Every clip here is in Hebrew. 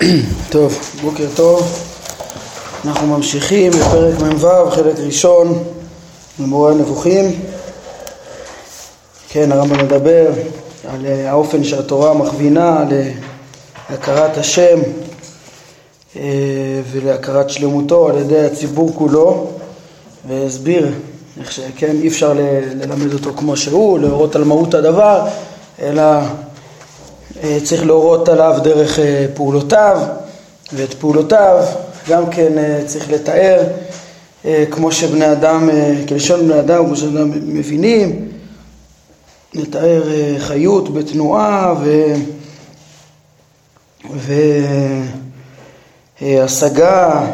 טוב, בוקר טוב. אנחנו ממשיכים בפרק מ"ו, חלק ראשון, במורה הנבוכים. כן, הרמב"ם מדבר על האופן שהתורה מכווינה להכרת השם אה, ולהכרת שלמותו על ידי הציבור כולו, והסביר איך שכן אי אפשר ללמד אותו כמו שהוא, להורות על מהות הדבר, אלא אה, צריך להורות עליו דרך אה, פעולותיו, ואת פעולותיו גם כן אה, צריך לתאר כמו שבני אדם, כלשון בני אדם, כמו שבני אדם מבינים, לתאר חיות בתנועה ו... והשגה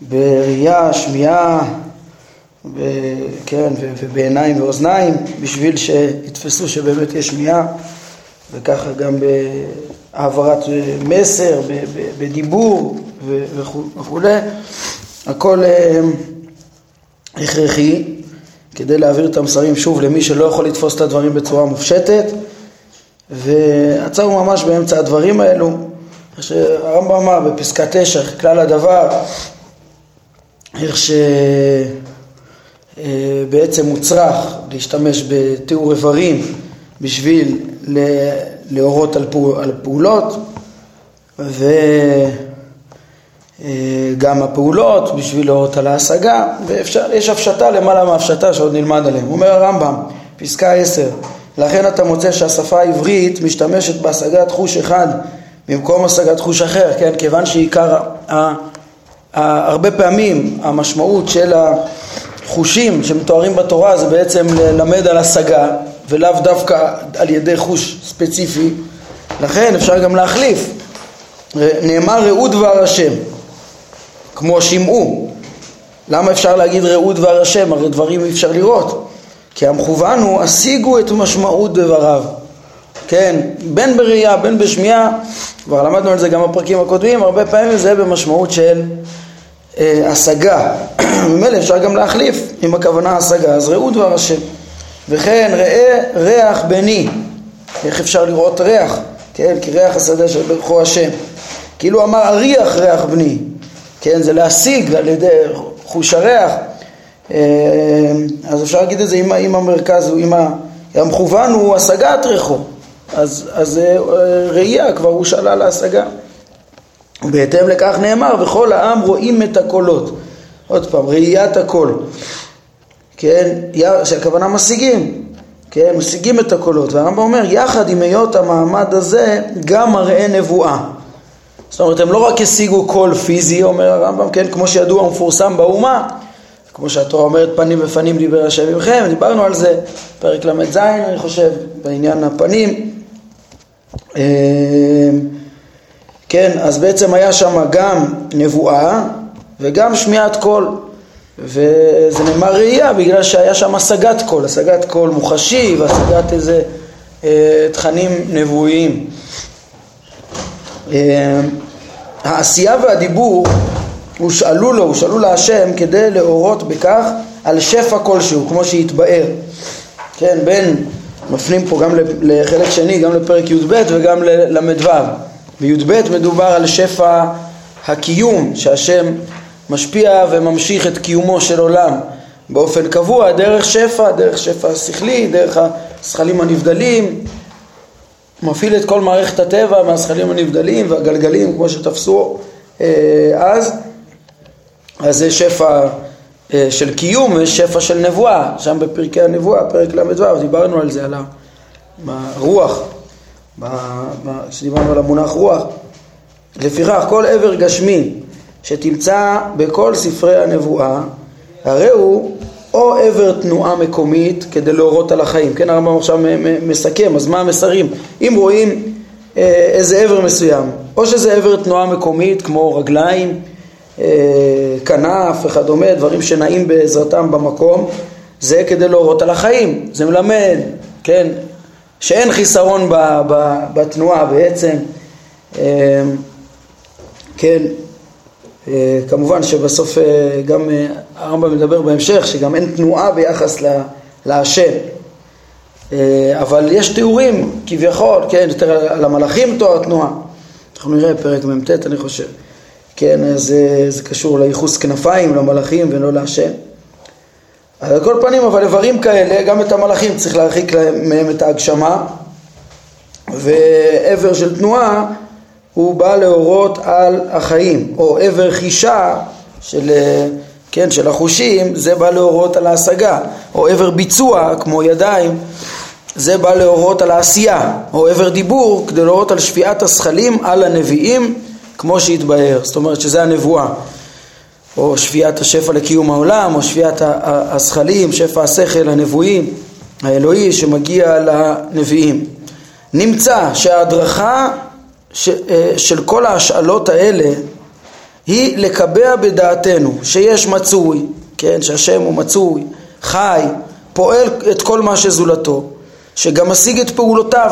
בראייה, שמיעה, ו... כן, ובעיניים ואוזניים, בשביל שיתפסו שבאמת יש שמיעה. וככה גם בהעברת מסר, בדיבור וכולי, הכל אה, הכרחי כדי להעביר את המסרים שוב למי שלא יכול לתפוס את הדברים בצורה מופשטת. ועצרנו ממש באמצע הדברים האלו, איך שהרמב"ם אמר בפסקה תשע, כלל הדבר, איך שבעצם מוצרך להשתמש בתיאור איברים בשביל להורות על, פעול, על פעולות וגם הפעולות בשביל להורות על ההשגה ויש הפשטה למעלה מהפשטה שעוד נלמד עליהם. אומר הרמב"ם, פסקה 10 לכן אתה מוצא שהשפה העברית משתמשת בהשגת חוש אחד במקום השגת חוש אחר, כן? כיוון שעיקר, הרבה פעמים המשמעות של החושים שמתוארים בתורה זה בעצם ללמד על השגה ולאו דווקא על ידי חוש ספציפי, לכן אפשר גם להחליף. נאמר ראו דבר השם, כמו שמעו. למה אפשר להגיד ראו דבר השם? הרי דברים אי אפשר לראות. כי המכוון הוא השיגו את משמעות דבריו. כן, בין בראייה, בין בשמיעה, כבר למדנו על זה גם בפרקים הקודמים, הרבה פעמים זה במשמעות של אה, השגה. ממילא אפשר גם להחליף עם הכוונה השגה, אז ראו דבר השם. וכן ראה ריח בני, איך אפשר לראות ריח, כן, כי ריח השדה של ברכו השם, כאילו אמר אריח ריח בני, כן, זה להשיג על ידי חוש הריח, אה, אז אפשר להגיד את זה אם, אם המרכז הוא, אם המכוון הוא השגת ריחו, אז, אז אה, ראייה כבר הוא שאלה להשגה. בהתאם לכך נאמר, וכל העם רואים את הקולות. עוד פעם, ראיית הקול. כן, שהכוונה משיגים, כן, משיגים את הקולות, והרמב"ם אומר, יחד עם היות המעמד הזה, גם מראה נבואה. זאת אומרת, הם לא רק השיגו קול פיזי, אומר הרמב"ם, כן, כמו שידוע ומפורסם באומה, כמו שהתורה אומרת, פנים בפנים דיבר השם עמכם, דיברנו על זה, פרק ל"ז, אני חושב, בעניין הפנים. אמ, כן, אז בעצם היה שם גם נבואה וגם שמיעת קול. וזה נאמר ראייה בגלל שהיה שם השגת קול, השגת קול מוחשי והשגת איזה אה, תכנים נבואיים. אה, העשייה והדיבור הושאלו לו, הושאלו להשם כדי להורות בכך על שפע כלשהו, כמו שהתבאר. כן, בין, מפנים פה גם לחלק שני, גם לפרק י"ב וגם לל"ו. בי"ב מדובר על שפע הקיום שהשם משפיע וממשיך את קיומו של עולם באופן קבוע, דרך שפע, דרך שפע שכלי, דרך הזכלים הנבדלים, מפעיל את כל מערכת הטבע מהזכלים הנבדלים והגלגלים כמו שתפסו אה, אז, אז זה שפע אה, של קיום ויש שפע של נבואה, שם בפרקי הנבואה, פרק ל"ו, דיברנו על זה, על הרוח, כשדיברנו על המונח רוח. לפיכך כל עבר גשמי שתמצא בכל ספרי הנבואה, הרי הוא או עבר תנועה מקומית כדי להורות על החיים, כן הרמב"ם עכשיו מסכם, אז מה המסרים? אם רואים אה, איזה עבר מסוים, או שזה עבר תנועה מקומית כמו רגליים, אה, כנף וכדומה, דברים שנעים בעזרתם במקום, זה כדי להורות על החיים, זה מלמד, כן, שאין חיסרון בתנועה בעצם, אה, כן, כמובן שבסוף אה, גם אה, הרמב"ם מדבר בהמשך שגם אין תנועה ביחס להשם אבל יש תיאורים כביכול, כן, יותר על המלאכים תואר תנועה אנחנו נראה פרק מ"ט אני חושב. כן, אז אה, זה קשור לייחוס כנפיים, למלאכים ולא להשם. על כל פנים, אבל איברים כאלה, גם את המלאכים צריך להרחיק מהם את ההגשמה, ועבר של תנועה הוא בא להורות על החיים, או עבר חישה של, אה, כן, של החושים, זה בא להורות על ההשגה, או עבר ביצוע, כמו ידיים, זה בא להורות על העשייה, או עבר דיבור, כדי להורות על שפיעת השכלים על הנביאים, כמו שהתבהר, זאת אומרת שזה הנבואה. או שפיעת השפע לקיום העולם, או שפיעת השכלים, שפע השכל הנבואי, האלוהי שמגיע לנביאים. נמצא שההדרכה אה, של כל ההשאלות האלה היא לקבע בדעתנו שיש מצוי, כן, שהשם הוא מצוי, חי, פועל את כל מה שזולתו, שגם משיג את פעולותיו,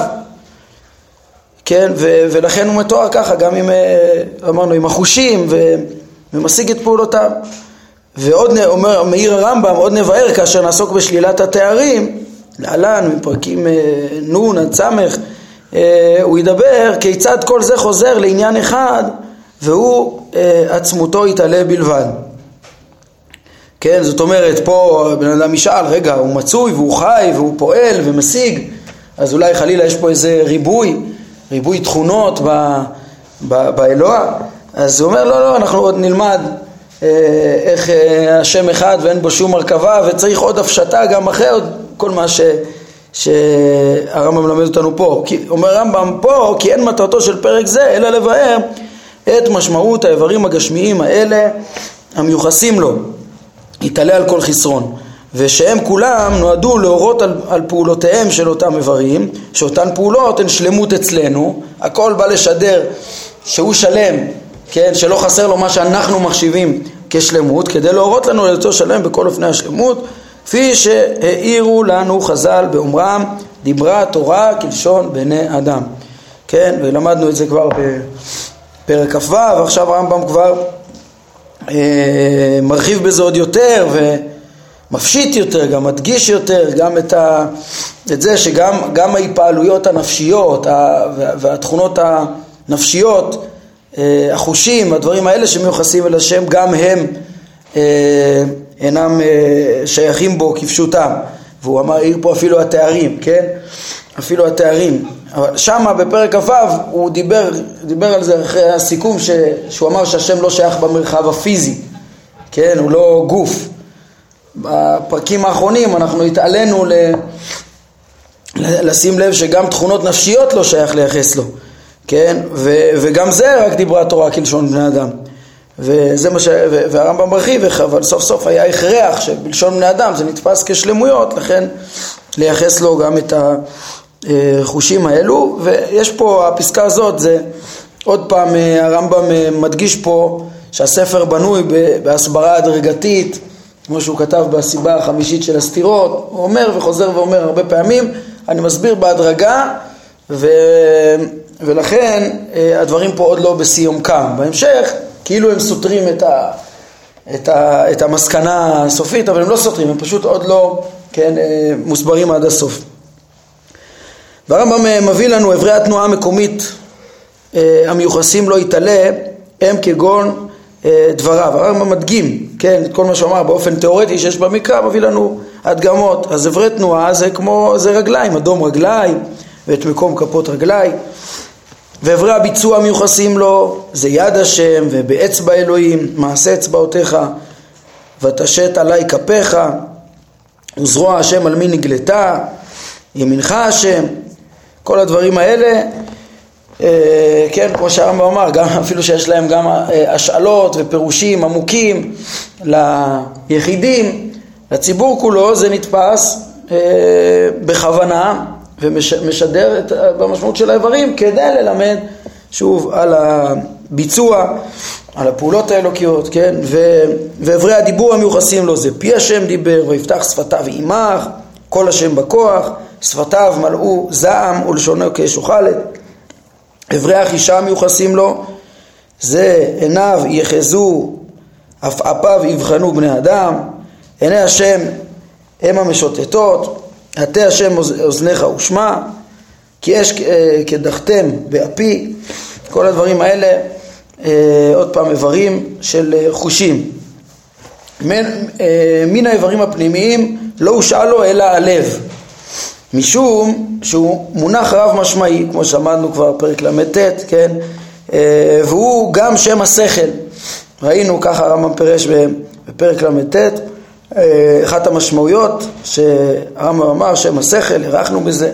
כן, ו- ולכן הוא מתואר ככה, גם עם, אה, אמרנו, עם החושים, ו- ומשיג את פעולותיו. ועוד אומר, מאיר הרמב"ם, עוד נבהר כאשר נעסוק בשלילת התארים, להלן, מפרקים אה, נ' עד ס', הוא ידבר כיצד כל זה חוזר לעניין אחד, והוא עצמותו יתעלה בלבד. כן, זאת אומרת, פה בן אדם ישאל, רגע, הוא מצוי והוא חי והוא פועל ומשיג, אז אולי חלילה יש פה איזה ריבוי, ריבוי תכונות ב, ב, באלוה, אז הוא אומר, לא, לא, אנחנו עוד נלמד אה, איך אה, השם אחד ואין בו שום הרכבה וצריך עוד הפשטה גם אחרי עוד כל מה ש... שהרמב"ם מלמד אותנו פה. כי, אומר הרמב"ם פה, כי אין מטרתו של פרק זה אלא לבאר את משמעות האיברים הגשמיים האלה המיוחסים לו. יתעלה על כל חסרון. ושהם כולם נועדו להורות על, על פעולותיהם של אותם איברים, שאותן פעולות הן שלמות אצלנו, הכל בא לשדר שהוא שלם, כן, שלא חסר לו מה שאנחנו מחשיבים כשלמות, כדי להורות לנו ליותר שלם בכל אופני השלמות, כפי שהעירו לנו חז"ל באומרם, דיברה תורה כלשון בני אדם. כן, ולמדנו את זה כבר בפרק כ"ו, ועכשיו הרמב"ם כבר אה, מרחיב בזה עוד יותר ומפשיט יותר, גם מדגיש יותר, גם את, ה, את זה שגם ההתפעלויות הנפשיות והתכונות הנפשיות, אה, החושים, הדברים האלה שמיוחסים אל השם, גם הם אה, אינם שייכים בו כפשוטם. והוא אמר, העיר פה אפילו התארים, כן? אפילו התארים. אבל שמה בפרק כ"ו הוא דיבר, דיבר על זה אחרי הסיכום ש, שהוא אמר שהשם לא שייך במרחב הפיזי, כן? הוא לא גוף. בפרקים האחרונים אנחנו התעלינו ל, לשים לב שגם תכונות נפשיות לא שייך לייחס לו, כן? ו, וגם זה רק דיברה התורה כלשון בני אדם. וזה מה ש... והרמב"ם מרחיב, אבל סוף סוף היה הכרח שבלשון בני אדם זה נתפס כשלמויות, לכן לייחס לו גם את החושים האלו, ויש פה, הפסקה הזאת, זה עוד פעם הרמב"ם מדגיש פה שהספר בנוי בהסברה הדרגתית, כמו שהוא כתב בסיבה החמישית של הסתירות, הוא אומר וחוזר ואומר הרבה פעמים, אני מסביר בהדרגה, ו... ולכן הדברים פה עוד לא בשיא עומקם. בהמשך כאילו הם סותרים את, ה, את, ה, את המסקנה הסופית, אבל הם לא סותרים, הם פשוט עוד לא כן, אה, מוסברים עד הסוף. והרמב"ם אה, מביא לנו אברי התנועה המקומית אה, המיוחסים לו יתעלה הם כגון דבריו. הרמב"ם מדגים, כן, את כל מה שהוא אמר באופן תיאורטי שיש במקרא, מביא לנו הדגמות. אז אברי תנועה זה כמו, זה רגליים, אדום רגליים ואת מקום כפות רגליים. ואיברי הביצוע מיוחסים לו זה יד השם ובאצבע אלוהים מעשה אצבעותיך ותשת עלי כפיך וזרוע השם על מי נגלתה ימינך השם. כל הדברים האלה אה, כן כמו שהרמב"ם אמר גם אפילו שיש להם גם אה, השאלות ופירושים עמוקים ליחידים לציבור כולו זה נתפס אה, בכוונה ומשדר את, במשמעות של האיברים כדי ללמד שוב על הביצוע, על הפעולות האלוקיות, כן? ואיברי הדיבור המיוחסים לו זה פי השם דיבר ויפתח שפתיו עמך, כל השם בכוח, שפתיו מלאו זעם ולשונו כאש אוכלת. איברי החישה המיוחסים לו זה עיניו יחזו, עפעפיו יבחנו בני אדם, עיני השם הם המשוטטות, הטה השם אוזניך ושמע, כי אש אה, קדחתם באפי, כל הדברים האלה, אה, עוד פעם, איברים של אה, חושים. מן, מן האיברים הפנימיים לא הושאל לו אלא הלב, משום שהוא מונח רב משמעי, כמו שאמרנו כבר פרק ל"ט, כן, והוא גם שם השכל. ראינו, ככה הרמב"ם פירש בפרק ל"ט, אחת המשמעויות שהרמב"ם אמר, שם השכל, הארכנו בזה.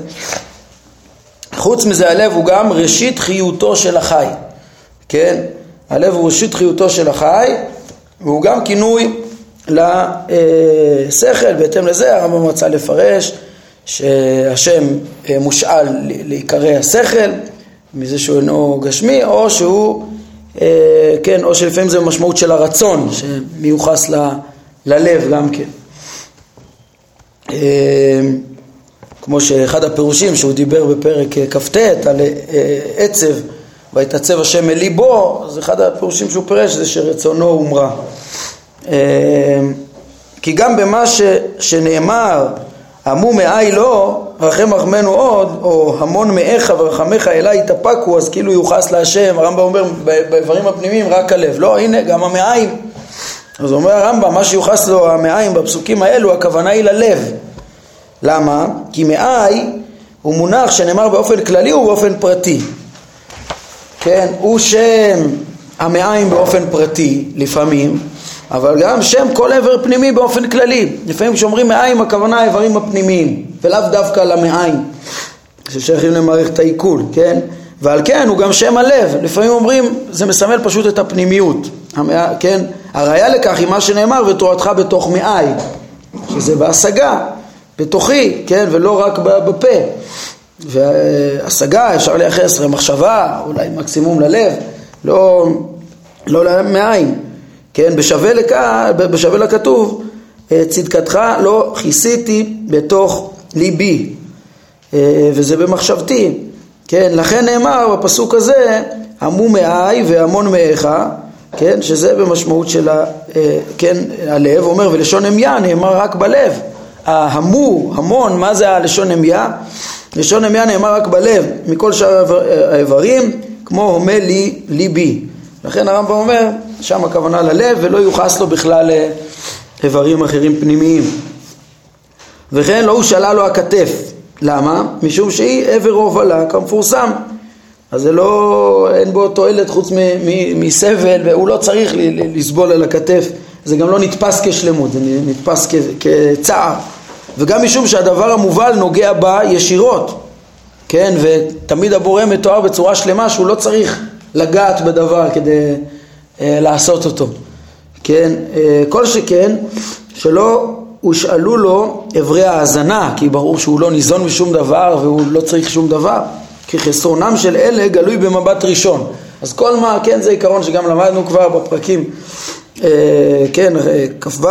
חוץ מזה הלב הוא גם ראשית חיותו של החי, כן? הלב הוא ראשית חיותו של החי והוא גם כינוי לשכל, בהתאם לזה הרמב"ם רצה לפרש שהשם אה, מושאל לעיקרי השכל, מזה שהוא אינו גשמי, או שהוא, אה, כן, או שלפעמים זה משמעות של הרצון שמיוחס ללב גם כן. אה, כמו שאחד הפירושים שהוא דיבר בפרק כ"ט על עצב ויתעצב השם אל ליבו, אז אחד הפירושים שהוא פירש זה שרצונו הומרה. כי גם במה ש, שנאמר עמו מאי לא, רחם רחמנו עוד, או המון מאיך ורחמך אליי יתאפקו, אז כאילו יוחס להשם, הרמב"ם אומר באיברים הפנימיים רק הלב. לא, הנה, גם המעיים. אז אומר הרמב"ם, מה שיוחס לו המעיים בפסוקים האלו, הכוונה היא ללב. למה? כי מאי הוא מונח שנאמר באופן כללי ובאופן פרטי. כן, הוא שם המעיים באופן פרטי לפעמים, אבל גם שם כל עבר פנימי באופן כללי. לפעמים כשאומרים מעיים הכוונה האיברים הפנימיים, ולאו דווקא למעיים, ששייכים למערכת העיכול, כן? ועל כן הוא גם שם הלב. לפעמים אומרים, זה מסמל פשוט את הפנימיות, המע... כן? הראיה לכך היא מה שנאמר, ותורתך בתוך מעי, שזה בהשגה, בתוכי, כן? ולא רק בפה. והשגה אפשר לייחס למחשבה, אולי מקסימום ללב, לא, לא למעיים. כן, בשווה, לכ... בשווה לכתוב, אה, צדקתך לא כיסיתי בתוך ליבי, אה, וזה במחשבתי, כן, לכן נאמר בפסוק הזה, המו מאי והמון מאיך, כן, שזה במשמעות של ה, אה, כן, הלב, אומר ולשון אמיה נאמר רק בלב, המו, המון, מה זה הלשון אמיה? לשון אמיה נאמר רק בלב, מכל שאר האיברים, כמו הומה לי ליבי. לכן הרמב"ם אומר, שם הכוונה ללב ולא יוחס לו בכלל לאיברים אחרים פנימיים. וכן לא הושאלה לו הכתף. למה? משום שהיא עבר הובלה כמפורסם. אז זה לא, אין בו תועלת חוץ מסבל והוא לא צריך לסבול על הכתף. זה גם לא נתפס כשלמות, זה נתפס כצער. וגם משום שהדבר המובל נוגע בה ישירות. כן, ותמיד הבורא מתואר בצורה שלמה שהוא לא צריך לגעת בדבר כדי אה, לעשות אותו. כן, אה, כל שכן שלא הושאלו לו אברי האזנה, כי ברור שהוא לא ניזון משום דבר והוא לא צריך שום דבר, כי חסרונם של אלה גלוי במבט ראשון. אז כל מה, כן, זה עיקרון שגם למדנו כבר בפרקים, אה, כן, כ"ו,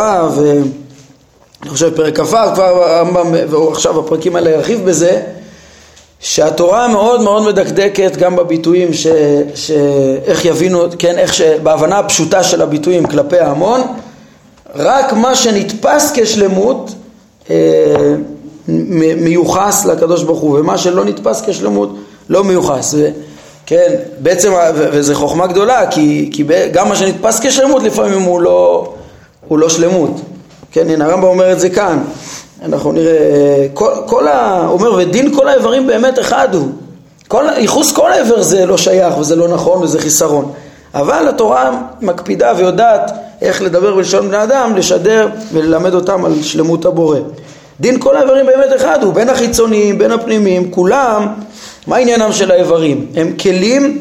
אני חושב פרק כ"ו, כבר הרמב"ם, ועכשיו הפרקים האלה ירחיב בזה, שהתורה מאוד מאוד מדקדקת גם בביטויים ש, שאיך יבינו, כן, איך שבהבנה הפשוטה של הביטויים כלפי ההמון, רק מה שנתפס כשלמות אה, מיוחס לקדוש ברוך הוא, ומה שלא נתפס כשלמות לא מיוחס. ו, כן, בעצם, וזו חוכמה גדולה, כי, כי גם מה שנתפס כשלמות לפעמים הוא לא, הוא לא שלמות. כן, הנה הרמב"ם אומר את זה כאן. אנחנו נראה, כל, כל ה... אומר, ודין כל האיברים באמת אחד הוא. כל, ייחוס כל האיבר זה לא שייך וזה לא נכון וזה חיסרון. אבל התורה מקפידה ויודעת איך לדבר בלשון בני אדם, לשדר וללמד אותם על שלמות הבורא. דין כל האיברים באמת אחד הוא, בין החיצוניים, בין הפנימיים, כולם, מה עניינם של האיברים? הם כלים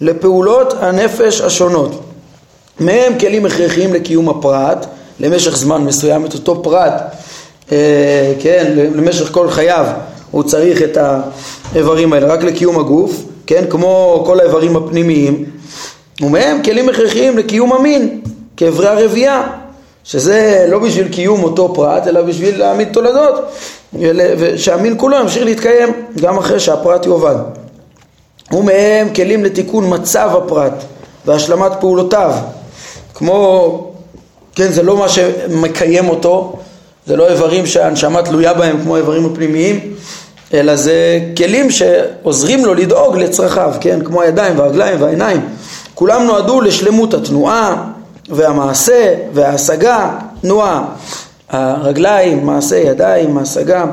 לפעולות הנפש השונות. מהם כלים הכרחיים לקיום הפרט, למשך זמן מסוים את אותו פרט אה, כן, למשך כל חייו הוא צריך את האיברים האלה רק לקיום הגוף, כן, כמו כל האיברים הפנימיים, ומהם כלים הכרחיים לקיום המין, כאיברי הרבייה, שזה לא בשביל קיום אותו פרט, אלא בשביל להעמיד תולדות, ושהמין כולו ימשיך להתקיים גם אחרי שהפרט יאבד. ומהם כלים לתיקון מצב הפרט והשלמת פעולותיו, כמו, כן, זה לא מה שמקיים אותו, זה לא איברים שהנשמה תלויה בהם כמו האיברים הפנימיים, אלא זה כלים שעוזרים לו לדאוג לצרכיו, כן? כמו הידיים והרגליים והעיניים. כולם נועדו לשלמות התנועה והמעשה וההשגה, תנועה. הרגליים, מעשה ידיים, ההשגה,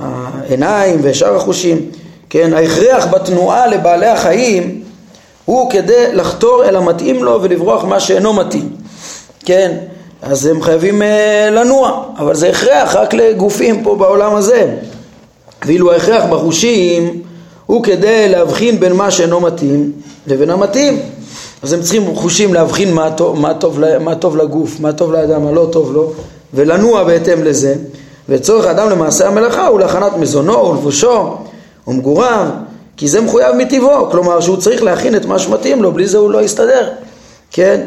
העיניים ושאר החושים, כן? ההכרח בתנועה לבעלי החיים הוא כדי לחתור אל המתאים לו ולברוח מה שאינו מתאים, כן? אז הם חייבים אה, לנוע, אבל זה הכרח רק לגופים פה בעולם הזה. ואילו ההכרח בחושים הוא כדי להבחין בין מה שאינו מתאים לבין המתאים. אז הם צריכים חושים להבחין מה טוב, מה טוב, מה טוב לגוף, מה טוב לאדם, מה לא טוב לו, ולנוע בהתאם לזה. וצורך האדם למעשה המלאכה הוא להכנת מזונו ולבושו ומגוריו, כי זה מחויב מטבעו, כלומר שהוא צריך להכין את מה שמתאים לו, בלי זה הוא לא יסתדר, כן?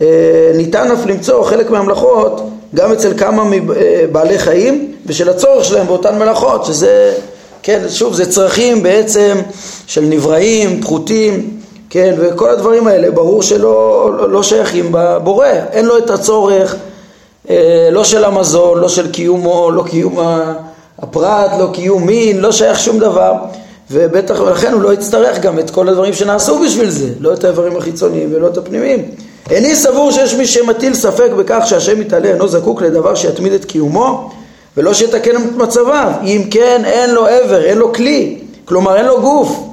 אה, ניתן אף למצוא חלק מהמלאכות גם אצל כמה מבעלי חיים ושל הצורך שלהם באותן מלאכות, שזה, כן, שוב, זה צרכים בעצם של נבראים, פחותים, כן, וכל הדברים האלה, ברור שלא לא שייכים בבורא, אין לו את הצורך אה, לא של המזון, לא של קיומו, לא קיום הפרט, לא קיום מין, לא שייך שום דבר. ובטח, לכן הוא לא יצטרך גם את כל הדברים שנעשו בשביל זה, לא את האיברים החיצוניים ולא את הפנימיים. איני סבור שיש מי שמטיל ספק בכך שהשם מתעלה אינו זקוק לדבר שיתמיד את קיומו ולא שיתקן את מצביו, אם כן אין לו עבר, אין לו כלי, כלומר אין לו גוף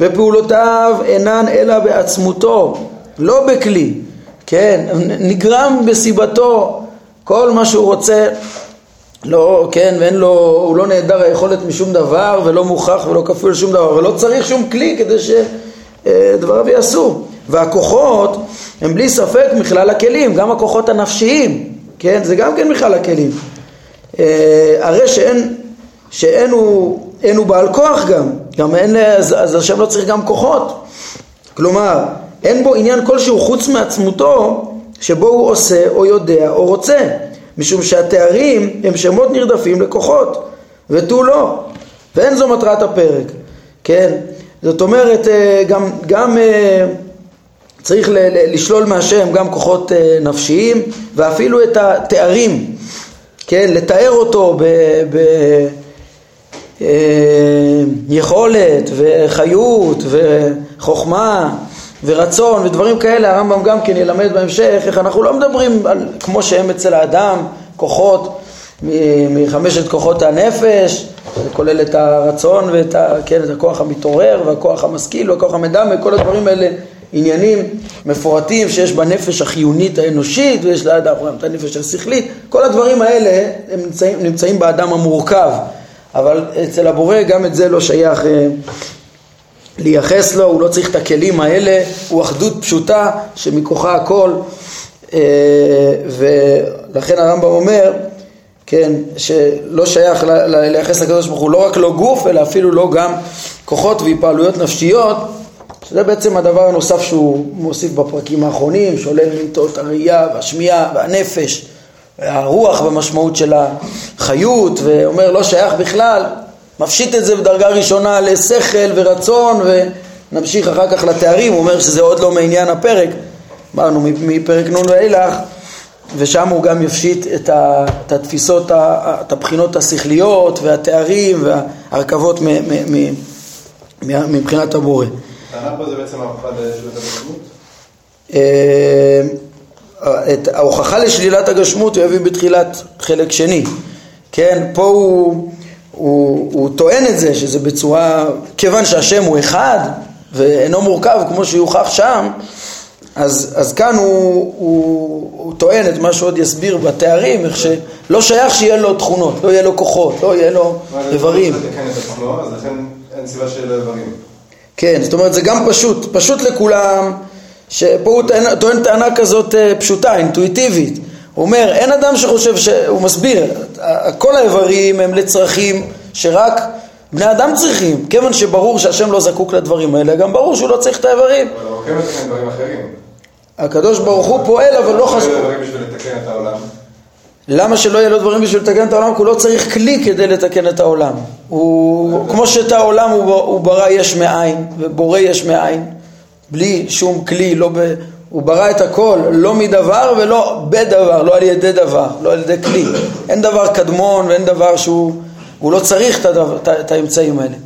ופעולותיו אינן אלא בעצמותו, לא בכלי, כן, נגרם בסיבתו כל מה שהוא רוצה. לא, כן, ואין לו, הוא לא נעדר היכולת משום דבר ולא מוכח ולא כפוי לשום דבר ולא צריך שום כלי כדי שדבריו יעשו. והכוחות הם בלי ספק מכלל הכלים, גם הכוחות הנפשיים, כן, זה גם כן מכלל הכלים. אה, הרי שאין, שאין הוא, הוא בעל כוח גם, גם אין, אז, אז השם לא צריך גם כוחות. כלומר, אין בו עניין כלשהו חוץ מעצמותו שבו הוא עושה או יודע או רוצה משום שהתארים הם שמות נרדפים לכוחות ותו לא. ואין זו מטרת הפרק כן? זאת אומרת אה, גם, גם אה, צריך לשלול מהשם גם כוחות אה, נפשיים ואפילו את התארים כן? לתאר אותו ביכולת וחיות וחוכמה ורצון ודברים כאלה, הרמב"ם גם כן ילמד בהמשך איך אנחנו לא מדברים על כמו שהם אצל האדם, כוחות מחמשת כוחות הנפש, זה כולל את הרצון ואת ה, כן, את הכוח המתעורר והכוח המשכיל והכוח המדמה, כל הדברים האלה עניינים מפורטים שיש בנפש החיונית האנושית ויש לאדם את הנפש השכלית, כל הדברים האלה הם נמצאים, נמצאים באדם המורכב, אבל אצל הבורא גם את זה לא שייך אה, לייחס לו, הוא לא צריך את הכלים האלה, הוא אחדות פשוטה שמכוחה הכל אה, ולכן הרמב"ם אומר, כן, שלא שייך לייחס לקדוש ברוך הוא לא רק לא גוף אלא אפילו לא גם כוחות והתפעלויות נפשיות שזה בעצם הדבר הנוסף שהוא מוסיף בפרקים האחרונים, שולל מיטות הראייה והשמיעה והנפש והרוח במשמעות של החיות ואומר לא שייך בכלל מפשיט את זה בדרגה ראשונה לשכל ורצון ונמשיך אחר כך לתארים, הוא אומר שזה עוד לא מעניין הפרק, אמרנו מפרק נ' ואילך ושם הוא גם יפשיט את התפיסות, את הבחינות השכליות והתארים וההרכבות מבחינת הבורא. הטענה פה זה בעצם ההוכחה לשלילת הגשמות? אה, את ההוכחה לשלילת הגשמות הוא יביא בתחילת חלק שני, כן, פה הוא הוא, הוא טוען את זה, שזה בצורה, כיוון שהשם הוא אחד ואינו מורכב כמו שיוכח שם, אז, אז כאן הוא, הוא, הוא טוען את מה שעוד יסביר בתארים, איך שלא שייך שיהיה לו תכונות, לא יהיה לו כוחות, לא יהיה לו איברים. כן, זאת אומרת זה גם פשוט, פשוט לכולם, שפה הוא טוען, טוען טענה כזאת אה, פשוטה, אינטואיטיבית. הוא אומר, אין אדם שחושב, ש... הוא מסביר, כל האיברים הם לצרכים שרק בני אדם צריכים, כיוון שברור שהשם לא זקוק לדברים האלה, גם ברור שהוא לא צריך את האיברים. אבל הוא מתקן דברים אחרים. הקדוש ברוך הוא פועל, אבל לא חשוב. למה שלא יהיה לו דברים בשביל לתקן את העולם? כי הוא לא צריך כלי כדי לתקן את העולם. הוא, כמו שאת העולם הוא ברא יש מאין, ובורא יש מאין, בלי שום כלי, לא ב... הוא ברא את הכל לא מדבר ולא בדבר, לא על ידי דבר, לא על ידי כלי. אין דבר קדמון ואין דבר שהוא הוא לא צריך את האמצעים האלה.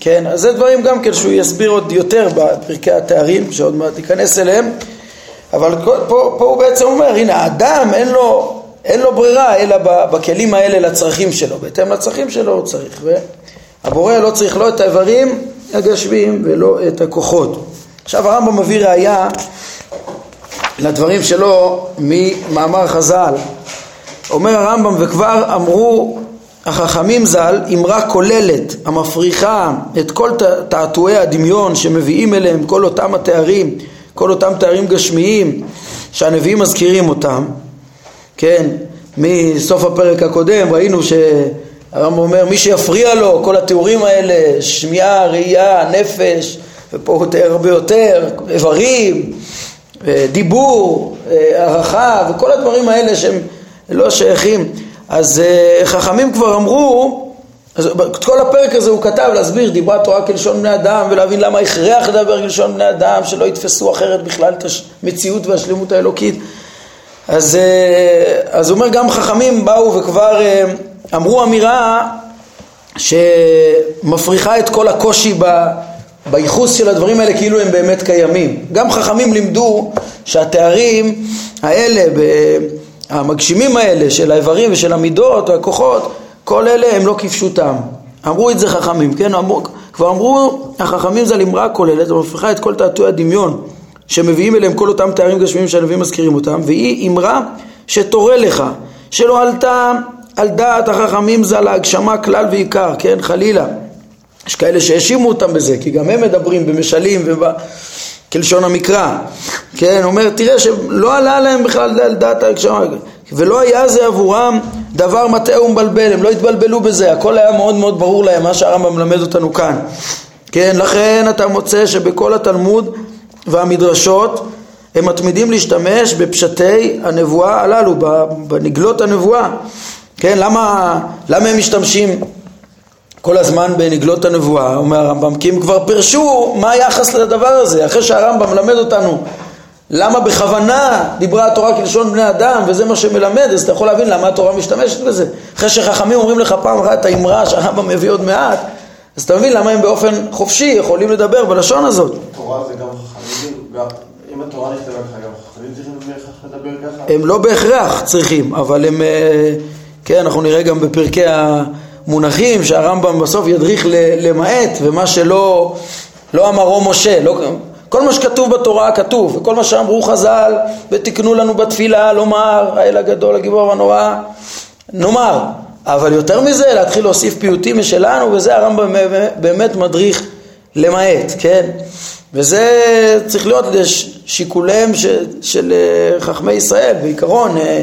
כן, אז זה דברים גם כן שהוא יסביר עוד יותר בפרקי התארים, שעוד מעט ניכנס אליהם, אבל פה, פה הוא בעצם אומר, הנה האדם אין לו, אין לו ברירה אלא בכלים האלה לצרכים שלו, בהתאם לצרכים שלו הוא צריך, והבורא לא צריך לא את האיברים הגשמיים ולא את הכוחות. עכשיו הרמב"ם מביא ראייה לדברים שלו ממאמר חז"ל. אומר הרמב"ם וכבר אמרו החכמים ז"ל אמרה כוללת המפריחה את כל תעתועי הדמיון שמביאים אליהם כל אותם התארים, כל אותם תארים גשמיים שהנביאים מזכירים אותם, כן, מסוף הפרק הקודם ראינו שהרמב"ם אומר מי שיפריע לו כל התיאורים האלה, שמיעה, ראייה, נפש, ופה הוא תיאר הרבה יותר, איברים, דיבור, הערכה וכל הדברים האלה שהם לא שייכים. אז uh, חכמים כבר אמרו, אז את כל הפרק הזה הוא כתב להסביר דיברה תורה כלשון בני אדם ולהבין למה הכרח לדבר כלשון בני אדם שלא יתפסו אחרת בכלל את המציאות והשלמות האלוקית. אז, הוא אומר גם חכמים באו וכבר אמרו אמירה שמפריחה את כל הקושי ב, בייחוס של הדברים האלה כאילו הם באמת קיימים גם חכמים לימדו שהתארים האלה. המגשימים האלה של האיברים ושל המידות והכוחות, כל אלה הם לא כפשוטם. אמרו את זה חכמים, כן? אמרו, כבר אמרו החכמים זה על אמרה כוללת, ומפריחה את כל תעתועי הדמיון שמביאים אליהם כל אותם תארים גשמיים שהנביאים מזכירים אותם, והיא אמרה שתורה לך, שלא עלתה על דעת החכמים זה על ההגשמה כלל ועיקר, כן? חלילה. יש כאלה שהאשימו אותם בזה, כי גם הם מדברים במשלים וב... כלשון המקרא, כן, אומר תראה שלא עלה להם בכלל על דעת ההקשמה ולא היה זה עבורם דבר מטעה ומבלבל, הם לא התבלבלו בזה, הכל היה מאוד מאוד ברור להם, מה שהרמב"ם מלמד אותנו כאן, כן, לכן אתה מוצא שבכל התלמוד והמדרשות הם מתמידים להשתמש בפשטי הנבואה הללו, בנגלות הנבואה, כן, למה, למה הם משתמשים כל הזמן בנגלות הנבואה, אומר הרמב"ם, כי הם כבר פירשו מה היחס לדבר הזה, אחרי שהרמב"ם מלמד אותנו למה בכוונה דיברה התורה כלשון בני אדם וזה מה שמלמד, אז אתה יכול להבין למה התורה משתמשת בזה. אחרי שחכמים אומרים לך פעם אחת את האמרה שהרמב"ם מביא עוד מעט, אז אתה מבין למה הם באופן חופשי יכולים לדבר בלשון הזאת. תורה זה גם חכמים, אם התורה נכתבה ככה, גם חכמים צריכים לדבר ככה? הם לא בהכרח צריכים, אבל הם, אה, כן, אנחנו נראה גם בפרקי ה... מונחים שהרמב"ם בסוף ידריך למעט ומה שלא לא אמרו משה, לא, כל מה שכתוב בתורה כתוב וכל מה שאמרו חז"ל ותיקנו לנו בתפילה לומר האל הגדול הגיבור הנורא נאמר אבל יותר מזה להתחיל להוסיף פיוטים משלנו וזה הרמב"ם באמת מדריך למעט, כן? וזה צריך להיות לשיקוליהם של, של אה, חכמי ישראל בעיקרון אה,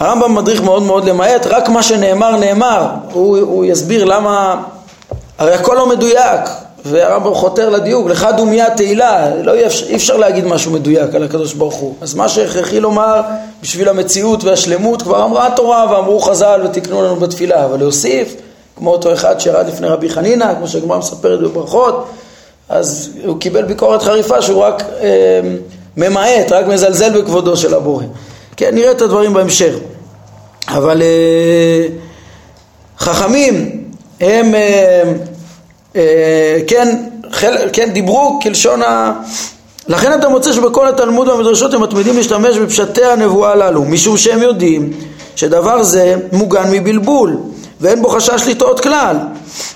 הרמב"ם מדריך מאוד מאוד למעט, רק מה שנאמר נאמר, הוא, הוא יסביר למה, הרי הכל לא מדויק, והרמב"ם חותר לדיוק, לך דומיה תהילה, לא אי אפשר, אי אפשר להגיד משהו מדויק על הקדוש ברוך הוא, אז מה שהכרחי לומר בשביל המציאות והשלמות כבר אמרה התורה ואמרו חז"ל ותקנו לנו בתפילה, אבל להוסיף, כמו אותו אחד שירד לפני רבי חנינא, כמו שהגמרא מספרת בברכות, אז הוא קיבל ביקורת חריפה שהוא רק אה, ממעט, רק מזלזל בכבודו של הבורא. כן, נראה את הדברים בהמשך. אבל אה, חכמים הם אה, אה, כן, חל, כן דיברו כלשון ה... לכן אתה מוצא שבכל התלמוד והמדרשות הם מתמידים להשתמש בפשטי הנבואה הללו משום שהם יודעים שדבר זה מוגן מבלבול ואין בו חשש לטעות כלל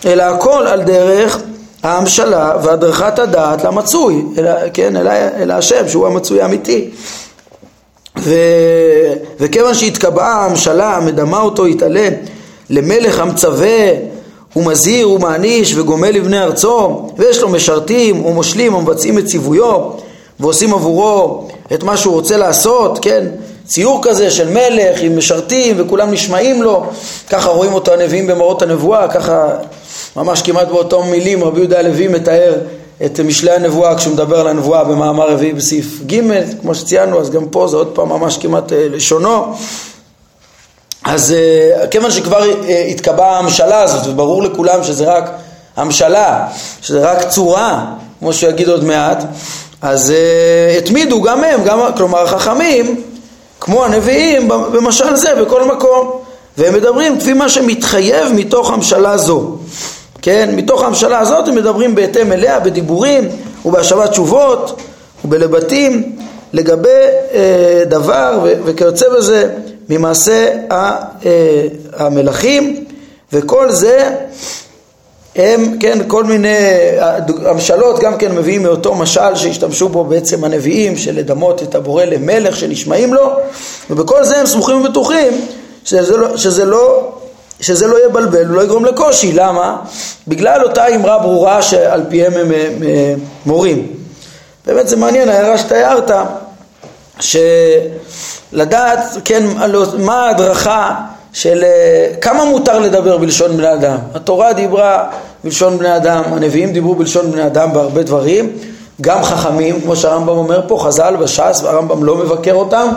אלא הכל על דרך ההמשלה והדרכת הדעת למצוי, אלא, כן, אלא, אלא השם שהוא המצוי האמיתי ו... וכיוון שהתקבעה הממשלה המדמה אותו יתעלה למלך המצווה ומזהיר ומעניש וגומל לבני ארצו ויש לו משרתים ומושלים ומבצעים את ציוויו ועושים עבורו את מה שהוא רוצה לעשות, כן? ציור כזה של מלך עם משרתים וכולם נשמעים לו, ככה רואים אותו הנביאים במראות הנבואה, ככה ממש כמעט באותו מילים רבי יהודה הלוי מתאר את משלי הנבואה כשהוא מדבר על הנבואה במאמר רביעי בסעיף ג', כמו שציינו, אז גם פה זה עוד פעם ממש כמעט אה, לשונו. אז אה, כיוון שכבר אה, התקבעה המשלה הזאת, וברור לכולם שזה רק המשלה, שזה רק צורה, כמו שיגיד עוד מעט, אז התמידו גם הם, גם, כלומר החכמים, כמו הנביאים, במשל זה, בכל מקום. והם מדברים לפי מה שמתחייב מתוך המשלה זו. כן, מתוך המשלה הזאת הם מדברים בהתאם אליה, בדיבורים ובהשבת תשובות ובלבטים לגבי אה, דבר ו- וכיוצא בזה ממעשה ה- אה, המלכים וכל זה הם, כן, כל מיני, המשלות גם כן מביאים מאותו משל שהשתמשו בו בעצם הנביאים של לדמות את הבורא למלך שנשמעים לו ובכל זה הם סמוכים ובטוחים שזה לא, שזה לא, שזה לא יבלבל ולא יגרום לקושי, למה? בגלל אותה אמרה ברורה שעל פיהם הם, מורים. באמת זה מעניין, ההערה שאתה הערת, שלדעת, כן, מה ההדרכה של אה, כמה מותר לדבר בלשון בני אדם. התורה דיברה בלשון בני אדם, הנביאים דיברו בלשון בני אדם בהרבה דברים, גם חכמים, כמו שהרמב"ם אומר פה, חז"ל בש"ס, והרמב"ם לא מבקר אותם,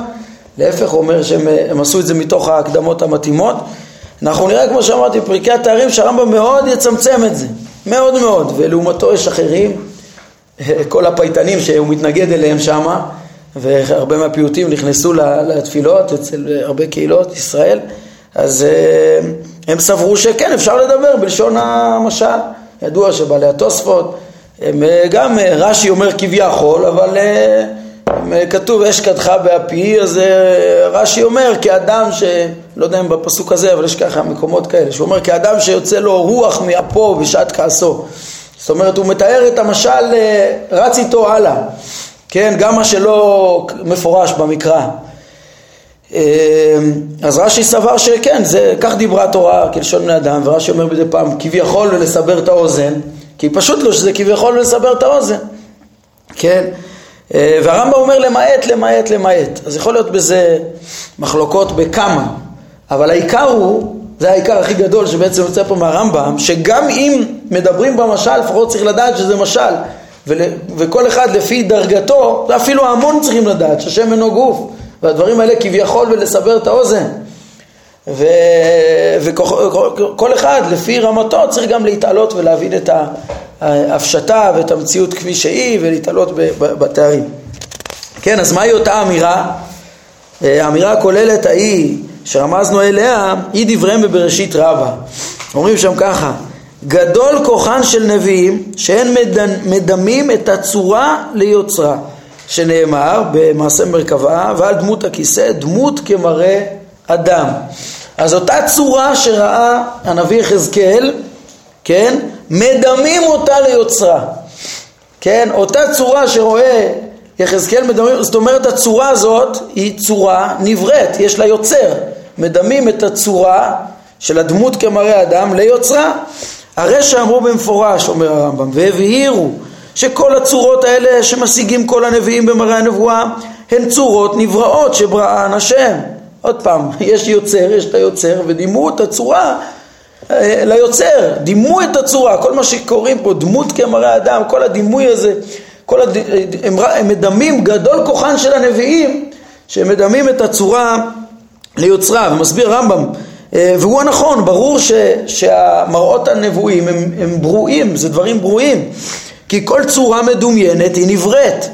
להפך הוא אומר שהם אה, עשו את זה מתוך ההקדמות המתאימות. אנחנו נראה, כמו שאמרתי, פרקי התארים שהרמב"ם מאוד יצמצם את זה, מאוד מאוד, ולעומתו יש אחרים, כל הפייטנים שהוא מתנגד אליהם שמה, והרבה מהפיוטים נכנסו לתפילות אצל הרבה קהילות ישראל, אז אה, הם סברו שכן, אפשר לדבר בלשון המשל. ידוע שבעלי התוספות, הם אה, גם, אה, רש"י אומר כביכול, אבל כתוב אש קדחה באפי, אז רש"י אומר כאדם ש... לא יודע אם בפסוק הזה, אבל יש ככה מקומות כאלה, שהוא אומר כאדם שיוצא לו רוח מאפו בשעת כעסו. זאת אומרת, הוא מתאר את המשל, רץ איתו הלאה. כן, גם מה שלא מפורש במקרא. אמ, אז רש"י סבר שכן, זה, כך דיברה התורה כלשון בני אדם, ורש"י אומר מדי פעם כביכול ולסבר את האוזן, כי פשוט לא שזה כביכול ולסבר את האוזן, כן? אה, והרמב"ם אומר למעט, למעט, למעט. אז יכול להיות בזה מחלוקות בכמה, אבל העיקר הוא, זה העיקר הכי גדול שבעצם יוצא פה מהרמב"ם, שגם אם מדברים במשל, לפחות צריך לדעת שזה משל, ול, וכל אחד לפי דרגתו, ואפילו ההמון צריכים לדעת שהשם אינו גוף. והדברים האלה כביכול ולסבר את האוזן. וכל אחד לפי רמתו צריך גם להתעלות ולהבין את ההפשטה ואת המציאות כפי שהיא ולהתעלות בתארים. כן, אז מהי אותה אמירה? אה, האמירה הכוללת ההיא שרמזנו אליה היא דבריהם בבראשית רבה. אומרים שם ככה גדול כוחן של נביאים שהן מדמים את הצורה ליוצרה שנאמר במעשה מרכבה ועל דמות הכיסא דמות כמראה אדם. אז אותה צורה שראה הנביא יחזקאל, כן, מדמים אותה ליוצרה. כן, אותה צורה שרואה יחזקאל מדמים, זאת אומרת הצורה הזאת היא צורה נבראת, יש לה יוצר. מדמים את הצורה של הדמות כמראה אדם ליוצרה. הרי שאמרו במפורש, אומר הרמב"ם, והבהירו שכל הצורות האלה שמשיגים כל הנביאים במראה הנבואה הן צורות נבראות שבראן השם. עוד פעם, יש יוצר, יש את היוצר, ודימו את הצורה אה, ליוצר, דימו את הצורה, כל מה שקוראים פה, דמות כמראה אדם, כל הדימוי הזה, כל הד... הם, הם מדמים, גדול כוחן של הנביאים, שהם מדמים את הצורה ליוצרה, ומסביר רמב"ם, אה, והוא הנכון, ברור ש, שהמראות הנבואים הם, הם ברואים, זה דברים ברואים. כי כל צורה מדומיינת היא נבראת,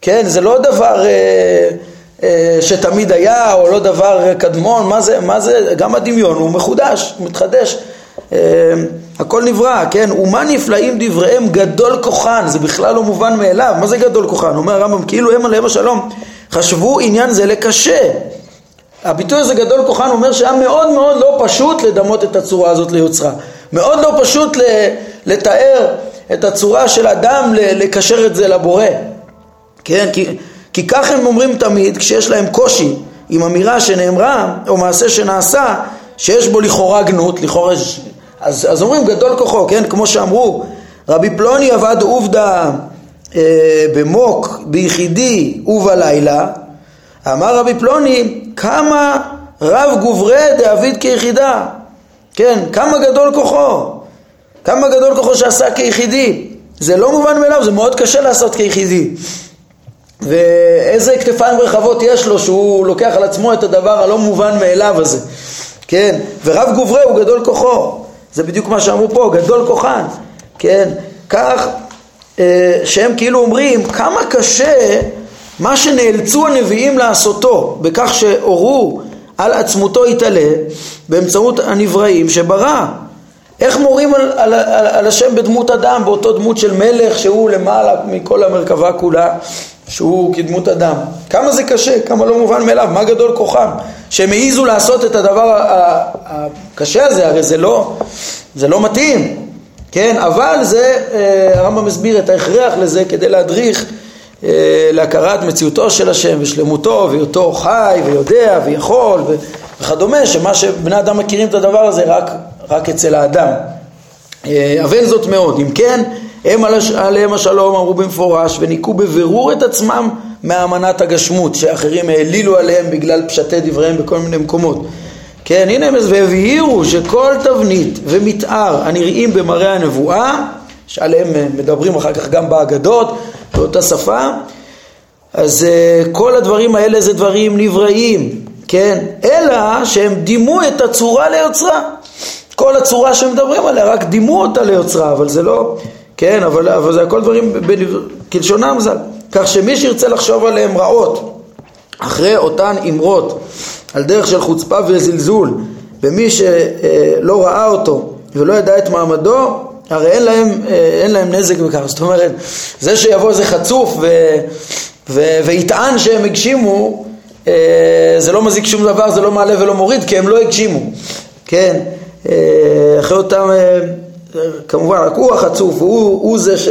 כן? זה לא דבר אה, שתמיד היה או לא דבר קדמון, מה זה, מה זה, גם הדמיון הוא מחודש, הוא מתחדש, אה, הכל נברא, כן? ומה נפלאים דבריהם גדול כוחן, זה בכלל לא מובן מאליו, מה זה גדול כוחן? אומר הרמב"ם, כאילו הם עליהם השלום חשבו עניין זה לקשה. הביטוי הזה גדול כוחן אומר שהיה מאוד מאוד לא פשוט לדמות את הצורה הזאת ליוצרה. מאוד לא פשוט לתאר את הצורה של אדם לקשר את זה לבורא. כן? כי, כי כך הם אומרים תמיד כשיש להם קושי עם אמירה שנאמרה או מעשה שנעשה שיש בו לכאורה גנות, לכאורה... אז, אז אומרים גדול כוחו, כן? כמו שאמרו רבי פלוני עבד עובדה אה, במוק ביחידי ובלילה אמר רבי פלוני כמה רב גוברי דאביד כיחידה כן, כמה גדול כוחו כמה גדול כוחו שעשה כיחידי. זה לא מובן מאליו, זה מאוד קשה לעשות כיחידי. ואיזה כתפיים רחבות יש לו שהוא לוקח על עצמו את הדבר הלא מובן מאליו הזה. כן, ורב גוברי הוא גדול כוחו. זה בדיוק מה שאמרו פה, גדול כוחן. כן, כך אה, שהם כאילו אומרים כמה קשה מה שנאלצו הנביאים לעשותו בכך שהורו על עצמותו יתעלה, באמצעות הנבראים שברא. איך מורים על, על, על, על השם בדמות אדם, באותו דמות של מלך שהוא למעלה מכל המרכבה כולה, שהוא כדמות אדם. כמה זה קשה, כמה לא מובן מאליו, מה גדול כוחם, שהם העיזו לעשות את הדבר הקשה הזה, הרי זה לא, זה לא מתאים, כן, אבל זה, אה, הרמב"ם מסביר את ההכרח לזה כדי להדריך אה, להכרת מציאותו של השם ושלמותו והיותו חי ויודע ויכול וכדומה, שמה שבני אדם מכירים את הדבר הזה רק, רק אצל האדם. אה, אבן זאת מאוד. אם כן, הם עליהם השלום אמרו במפורש וניקו בבירור את עצמם מאמנת הגשמות שאחרים העלילו עליהם בגלל פשטי דבריהם בכל מיני מקומות. כן, הנה הם והבהירו שכל תבנית ומתאר הנראים במראה הנבואה, שעליהם מדברים אחר כך גם באגדות, באותה שפה, אז uh, כל הדברים האלה זה דברים נבראים, כן? אלא שהם דימו את הצורה ליוצרה. כל הצורה שהם מדברים עליה, רק דימו אותה ליוצרה, אבל זה לא, כן, אבל, אבל זה הכל דברים כלשונם ז"ל. כך שמי שירצה לחשוב עליהם רעות, אחרי אותן אמרות, על דרך של חוצפה וזלזול, ומי שלא ראה אותו ולא ידע את מעמדו, הרי אין להם, אין להם נזק בכך. זאת אומרת, זה שיבוא איזה חצוף ו, ו, ויטען שהם הגשימו, זה לא מזיק שום דבר, זה לא מעלה ולא מוריד, כי הם לא הגשימו. כן, אחרי אותם, כמובן, רק הוא החצוף, הוא, הוא זה ש...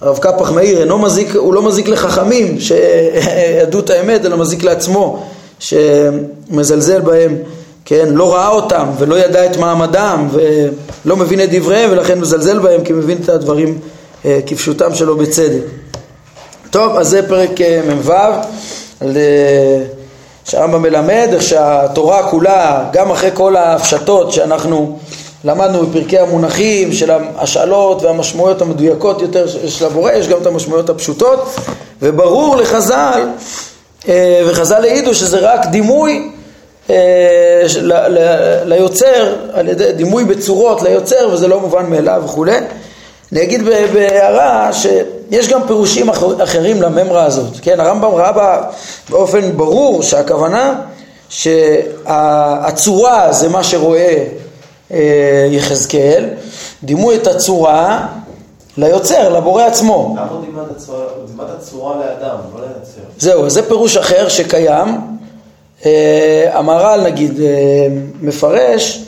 הרב קפח מאיר אינו מזיק, הוא לא מזיק לחכמים שידעו את האמת, אלא מזיק לעצמו. שמזלזל בהם, כן, לא ראה אותם ולא ידע את מעמדם ולא מבין את דבריהם ולכן מזלזל בהם כי מבין את הדברים אה, כפשוטם שלו בצדק. טוב, אז זה פרק אה, מ"ו, על אה, שהרמב"ם מלמד איך שהתורה כולה, גם אחרי כל ההפשטות שאנחנו למדנו בפרקי המונחים של ההשאלות והמשמעויות המדויקות יותר של הבורא, יש גם את המשמעויות הפשוטות, וברור לחז"ל אה, וחז"ל העידו שזה רק דימוי אה, ליוצר, על ידי דימוי בצורות ליוצר וזה לא מובן מאליו וכולי. אני אגיד בהערה שיש גם פירושים אחרים לממרה הזאת, כן, הרמב"ם ראה בה באופן ברור שהכוונה שהצורה זה מה שרואה אה, יחזקאל, דימוי את הצורה ליוצר, לבורא עצמו. למה דימת הצורה לאדם, לא ליוצר? זהו, זה פירוש אחר שקיים. אה, המהר"ל נגיד אה, מפרש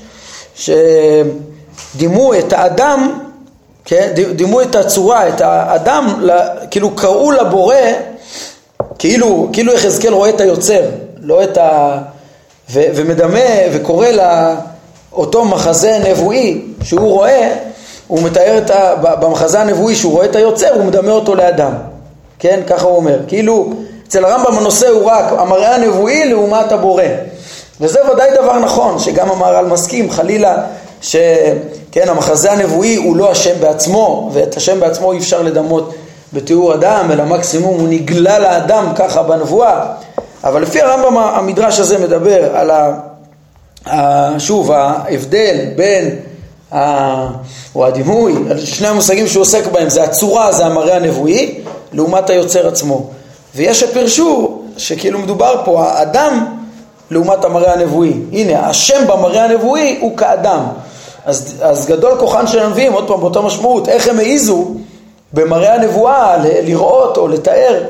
שדימו את האדם, כן, דימו את הצורה, את האדם, כאילו קראו לבורא, כאילו, כאילו יחזקאל רואה את היוצר, לא את ה... ו, ומדמה וקורא לאותו מחזה נבואי שהוא רואה הוא מתאר את ה... במחזה הנבואי שהוא רואה את היוצר, הוא מדמה אותו לאדם. כן? ככה הוא אומר. כאילו, אצל הרמב"ם הנושא הוא רק המראה הנבואי לעומת הבורא. וזה ודאי דבר נכון, שגם המהר"ל מסכים, חלילה, שכן, המחזה הנבואי הוא לא השם בעצמו, ואת השם בעצמו אי אפשר לדמות בתיאור אדם, אלא מקסימום הוא נגלה לאדם ככה בנבואה. אבל לפי הרמב"ם המדרש הזה מדבר על ה... שוב, ההבדל בין או הדימוי, שני המושגים שהוא עוסק בהם זה הצורה, זה המראה הנבואי, לעומת היוצר עצמו. ויש שפרשו שכאילו מדובר פה, האדם לעומת המראה הנבואי. הנה, השם במראה הנבואי הוא כאדם. אז, אז גדול כוחן של הנביאים, עוד פעם באותה משמעות, איך הם העיזו במראה הנבואה לראות או לתאר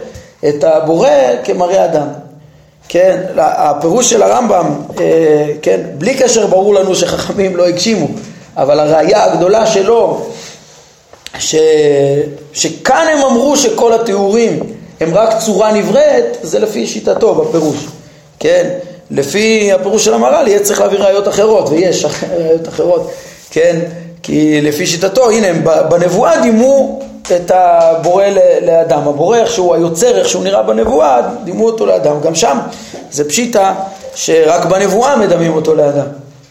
את הבורא כמראה אדם. כן, הפירוש של הרמב"ם, אה, כן, בלי קשר ברור לנו שחכמים לא הגשימו, אבל הראייה הגדולה שלו, ש... שכאן הם אמרו שכל התיאורים הם רק צורה נבראת, זה לפי שיטתו בפירוש, כן? לפי הפירוש של המהר"ל יהיה צריך להביא ראיות אחרות, ויש ראיות אחרות, כן? כי לפי שיטתו, הנה, בנבואה דימו את הבורא לאדם. הבורא, איך שהוא היוצר, איך שהוא נראה בנבואה, דימו אותו לאדם. גם שם זה פשיטה שרק בנבואה מדמים אותו לאדם.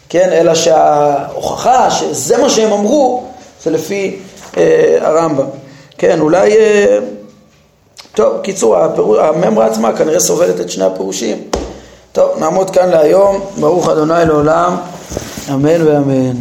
כן, אלא שההוכחה שזה מה שהם אמרו זה לפי אה, הרמב"ם, כן, אולי, אה, טוב, קיצור, הממרה עצמה כנראה סובלת את שני הפירושים. טוב, נעמוד כאן להיום, ברוך אדוני לעולם, אמן ואמן.